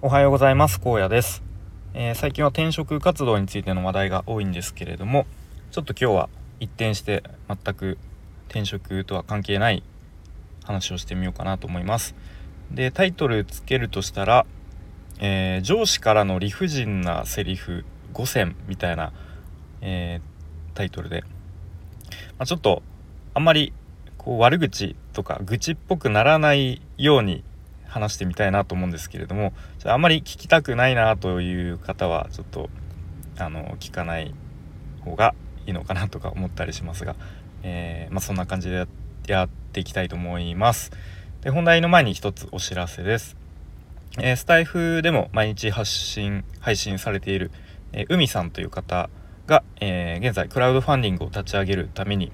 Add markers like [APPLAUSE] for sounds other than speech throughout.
おはようございます。荒野です、えー、最近は転職活動についての話題が多いんですけれどもちょっと今日は一転して全く転職とは関係ない話をしてみようかなと思います。でタイトルつけるとしたら、えー、上司からの理不尽なセリフ5選みたいな、えー、タイトルで、まあ、ちょっとあんまりこう悪口とか愚痴っぽくならないように話してみたいなと思うんですけれどもあんまり聞きたくないなという方はちょっとあの聞かない方がいいのかなとか思ったりしますが、えー、まあ、そんな感じでやっていきたいと思います。で本題の前に一つお知らせです。えー、スタイフでも毎日発信配信されている、えー、海さんという方が、えー現在クラウドファンディングを立ち上げるために、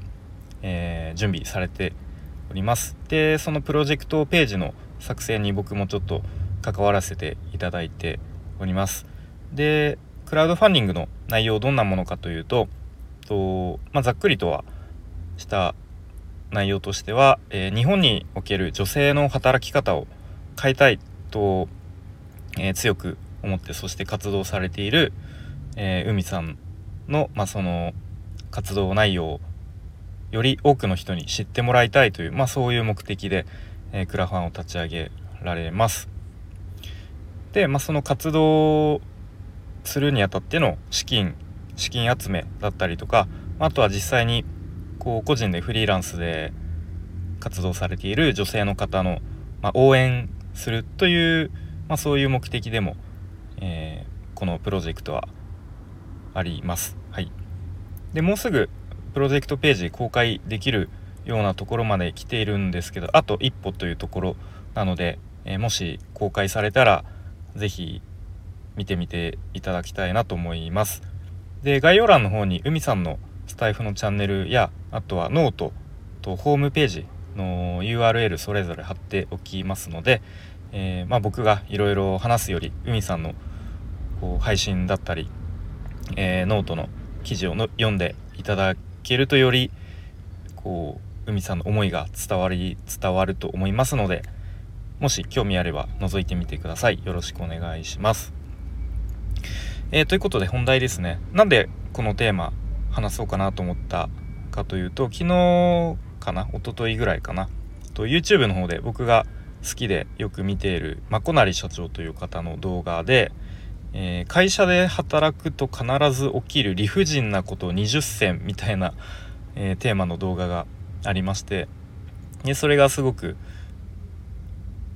えー準備されております。でそのプロジェクトページの作成に僕もちょっと関わらせていただいております。でクラウドファンディングの内容どんなものかというとと、まあ、ざっくりとはした内容としては、えー、日本における女性の働き方を変えたいと、えー、強く思ってそして活動されている、えー、海さんの,、まあ、その活動内容をより多くの人に知ってもらいたいという、まあ、そういう目的で、えクラファンを立ち上げられます。で、まあ、その活動するにあたっての資金資金集めだったりとかあとは実際にこう個人でフリーランスで活動されている女性の方の、まあ、応援するという、まあ、そういう目的でも、えー、このプロジェクトはあります。はい、でもうすぐプロジェクトページ公開できるようなところまで来ているんですけどあと一歩というところなので、えー、もし公開されたら是非見てみていただきたいなと思います。で概要欄の方に海さんのスタエフのチャンネルやあとはノートとホームページの URL それぞれ貼っておきますので、えー、まあ、僕がいろいろ話すより海さんのこう配信だったり、えー、ノートの記事をの読んでいただけるとよりこう海さんの思いが伝わり伝わると思いますのでもし興味あれば覗いてみてください。よろしくお願いします。えー、ということで本題ですね。なんでこのテーマ話そうかなと思ったかというと昨日かな一昨日ぐらいかなと YouTube の方で僕が好きでよく見ているまこなり社長という方の動画で、えー、会社で働くと必ず起きる理不尽なこと20選みたいな、えー、テーマの動画がありましてでそれがすごく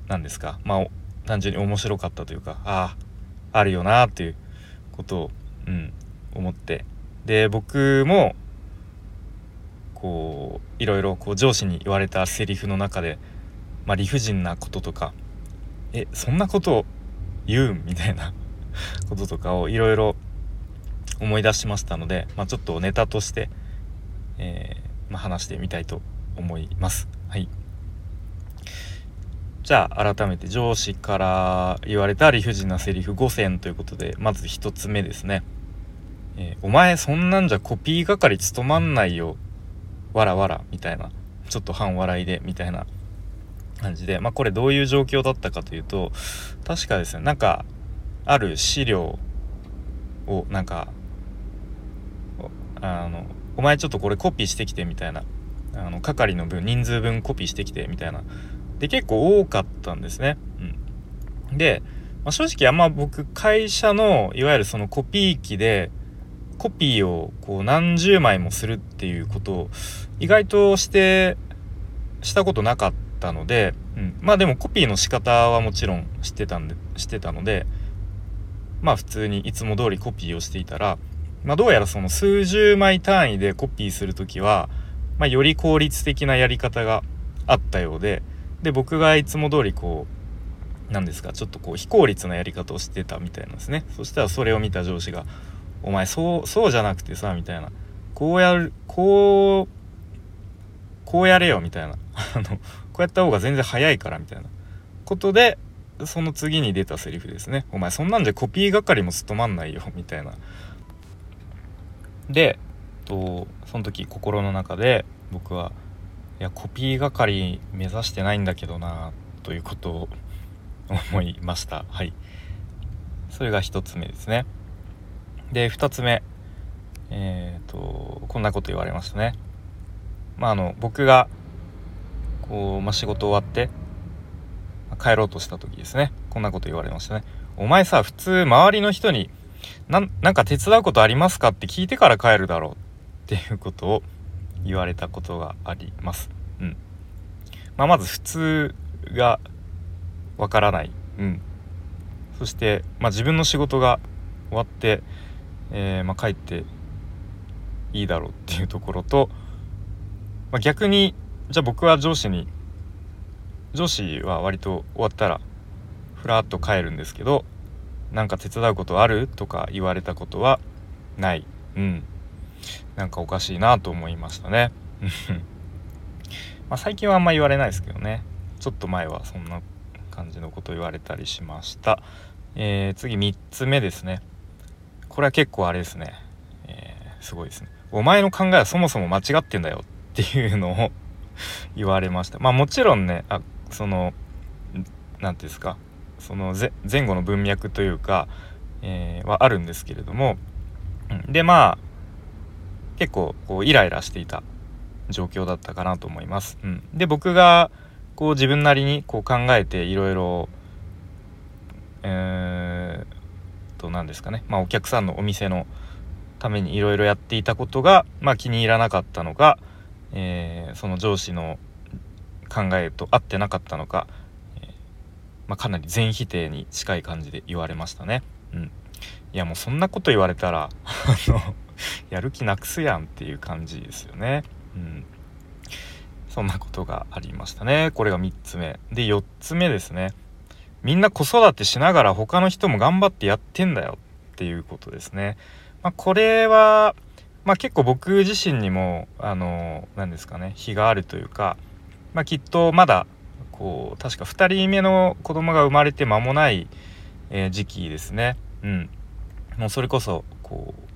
何ですかまあ単純に面白かったというかあああるよなっていうことを、うん、思って。で僕もこういろいろこう上司に言われたセリフの中で、まあ、理不尽なこととかえそんなことを言うみたいな [LAUGHS] こととかをいろいろ思い出しましたので、まあ、ちょっとネタとして、えーまあ、話してみたいと思います。はい。じゃあ改めて上司から言われた理不尽なセリフ5選ということでまず1つ目ですね。えー、お前そんなんじゃコピー係務まんないよ。わらわらみたいな。ちょっと半笑いでみたいな感じで。まあこれどういう状況だったかというと確かですねなんかある資料をなんかあのお前ちょっとこれコピーしてきてみたいな。あの係の分人数分コピーしてきてみたいな。で結構多かったんですね、うん、で、まあ、正直あんま僕会社のいわゆるそのコピー機でコピーをこう何十枚もするっていうことを意外としてしたことなかったので、うん、まあでもコピーの仕方はもちろん知ってたんで知ってたのでまあ普通にいつも通りコピーをしていたらまあ、どうやらその数十枚単位でコピーする時は、まあ、より効率的なやり方があったようでで僕がいつも通りこう何ですかちょっとこう非効率なやり方をしてたみたいなんですね。そしたらそれを見た上司が「お前そうそうじゃなくてさ」みたいな「こうやるこうこうやれよ」みたいな。[LAUGHS] あのこうやった方が全然早いからみたいな。ことでその次に出たセリフですね「お前そんなんじゃコピー係も務まんないよ」みたいな。でとその時心の中で僕はいやコピー係目指してないんだけどなということを思いました。はい。それが1つ目ですね。で2つ目。えっ、ー、とこんなこと言われましたね。まああの僕がこう、まあ、仕事終わって帰ろうとした時ですね。こんなこと言われましたね。お前さ普通周りの人になんか手伝うことありますかって聞いてから帰るだろうっていうことを言われたことがあります。うん。まあ、まず普通がわからない。うん。そして、まあ、自分の仕事が終わって、えー、まあ、帰っていいだろうっていうところと、まあ、逆にじゃあ僕は上司に上司は割と終わったらふらっと帰るんですけどなんか手伝うことある？とか言われたことはない。うん。なんかおかしいなと思いましたね。[LAUGHS] まあ最近はあんま言われないですけどね。ちょっと前はそんな感じのこと言われたりしました。えー、次3つ目ですね。これは結構あれですね、えー、すごいですね。お前の考えはそもそも間違ってんだよっていうのを [LAUGHS] 言われました。まあもちろんねあその何て言うんですか。その前後の文脈というか、えー、はあるんですけれども、うん、でまあ結構こうイライラしていた状況だったかなと思います。うん、で僕がこう自分なりにこう考えていろいろえー、と何ですかね、まあ、お客さんのお店のためにいろいろやっていたことが、まあ、気に入らなかったのか、えー、その上司の考えと合ってなかったのか、まあ、かなり全否定に近い感じで言われましたね。うん、いやもうそんなこと言われたら [LAUGHS] あのやる気なくすやんっていう感じですよね。うん、そんなことがありましたね。これが3つ目。で4つ目ですね。みんな子育てしながら他の人も頑張ってやってんだよっていうことですね。まあ、これは、まあ、結構僕自身にもあの何ですかね日があるというか、まあ、きっとまだこう確か2人目の子供が生まれて間もない、え、時期ですね。うん、もうそれこそこう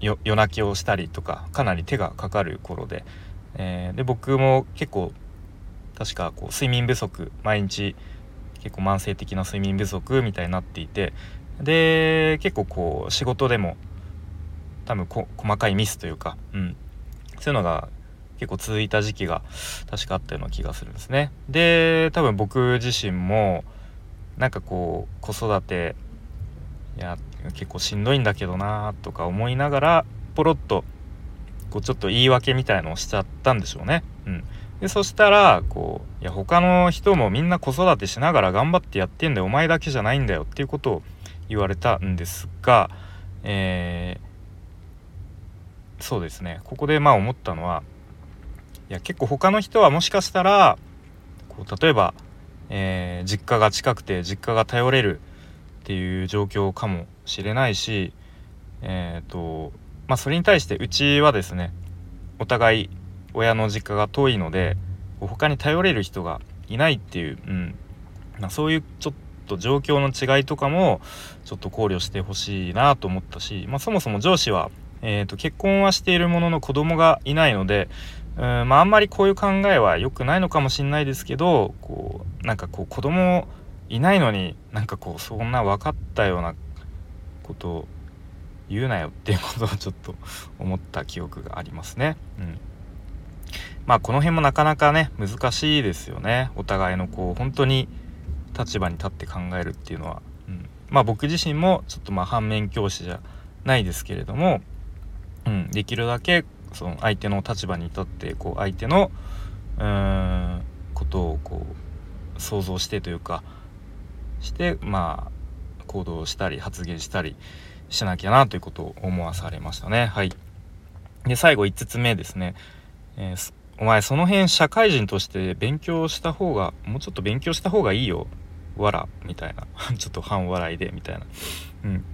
夜泣きをしたりとかかなり手がかかる頃で,、えー、で僕も結構確かこう睡眠不足毎日結構慢性的な睡眠不足みたいになっていて。で結構こう仕事でも多分細かいミスというか、うん、そういうのが結構続いた時期が確かあったような気がするんですね。で多分僕自身もなんかこう子育ていや結構しんどいんだけどなとか思いながらポロッとこうちょっと言い訳みたいのをしちゃったんでしょうね。うん、でそしたらこういや他の人もみんな子育てしながら頑張ってやってんだよお前だけじゃないんだよっていうことを言われたんですが、えー、そうですねここでまあ思ったのはいや結構他の人はもしかしたらこう例えば、えー、実家が近くて実家が頼れるっていう状況かもしれないしえっ、ー、とまあそれに対してうちはですねお互い親の実家が遠いので他に頼れる人がいないっていう、うん。まあ、そういうちょっと状況の違いとかもちょっと考慮してほしいなと思ったし、まあ、そもそも上司は、えーと、結婚はしているものの子供がいないのでうん、まあ、あんまりこういう考えは良くないのかもしれないですけどこうなんかこう子供いないのになんかこうそんな分かったようなことを言うなよっていうことをちょっと思った記憶がありますね。うん。まあこの辺もなかなかね難しいですよね。お互いのこう本当に立場に立って考えるっていうのは、うん、まあ僕自身もちょっとまあ反面教師じゃないですけれども、うん、できるだけその相手の立場に立ってこう相手のうーんことをこう想像してというかしてまあ行動したり発言したりしなきゃなということを思わされましたね。はい、で最後5つ目ですね、えーお前その辺社会人として勉強した方がもうちょっと勉強した方がいいよ。わらみたいな。[LAUGHS] ちょっと半笑いでみたいな。うん。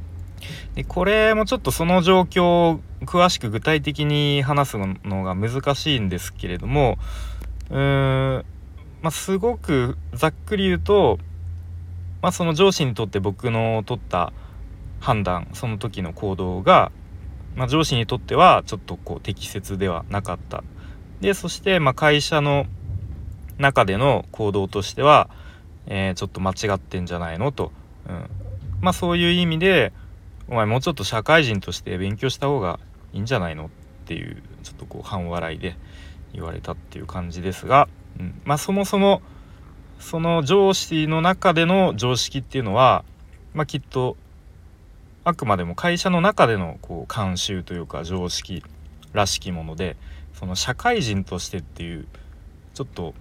でこれもちょっとその状況を詳しく具体的に話すのが難しいんですけれどもうーんまあすごくざっくり言うとまあその上司にとって僕の取った判断その時の行動が、まあ、上司にとってはちょっとこう適切ではなかった。でそしてま会社の中での行動としては、えー、ちょっと間違ってんじゃないのと、うん。まあそういう意味でお前もうちょっと社会人として勉強した方がいいんじゃないの？っていうちょっとこう半笑いで言われたっていう感じですが、うん、まあそもそもその上司の中での常識っていうのは、まあ、きっとあくまでも会社の中でのこう慣習というか常識らしきものでその社会人としてっていうちょっと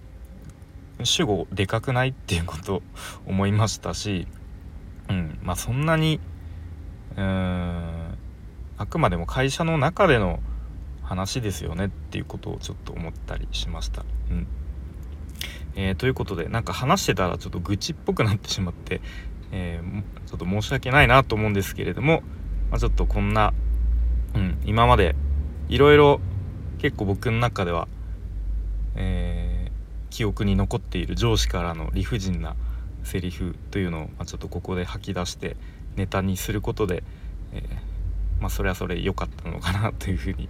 主語でかくないっていうこと思いましたし、うん。まあ、そんなにうーんあくまでも会社の中での話ですよねっていうことをちょっと思ったりしました。うんえー、ということでなんか話してたらちょっと愚痴っぽくなってしまって、えー、ちょっと申し訳ないなと思うんですけれども、まあ、ちょっとこんな、うん、今までいろいろ結構僕の中では、えー、記憶に残っている上司からの理不尽なセリフというのを、まあ、ちょっとここで吐き出してネタにすることで、えー、まあそれはそれ良かったのかなというふうに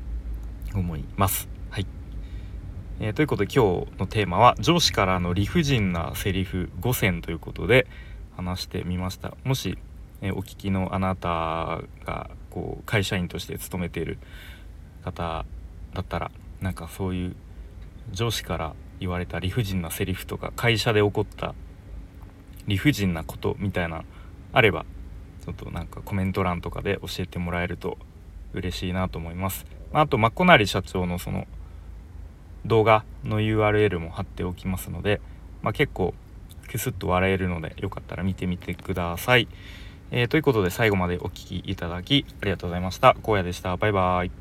[LAUGHS] 思います。はい、えー、ということで今日のテーマは上司からの理不尽なセリフ5選ということで話してみました。もし、え、お聞きのあなたがこう会社員として勤めている方だったらなんかそういう上司から言われた理不尽なセリフとか会社で起こった理不尽なことみたいなあればちょっとなんかコメント欄とかで教えてもらえると嬉しいなと思います。あと、まっこなり社長のその動画の URL も貼っておきますので、まあ、結構クスッと笑えるのでよかったら見てみてください。えー、ということで最後までお聴きいただきありがとうございました。荒野でした。バイバーイ。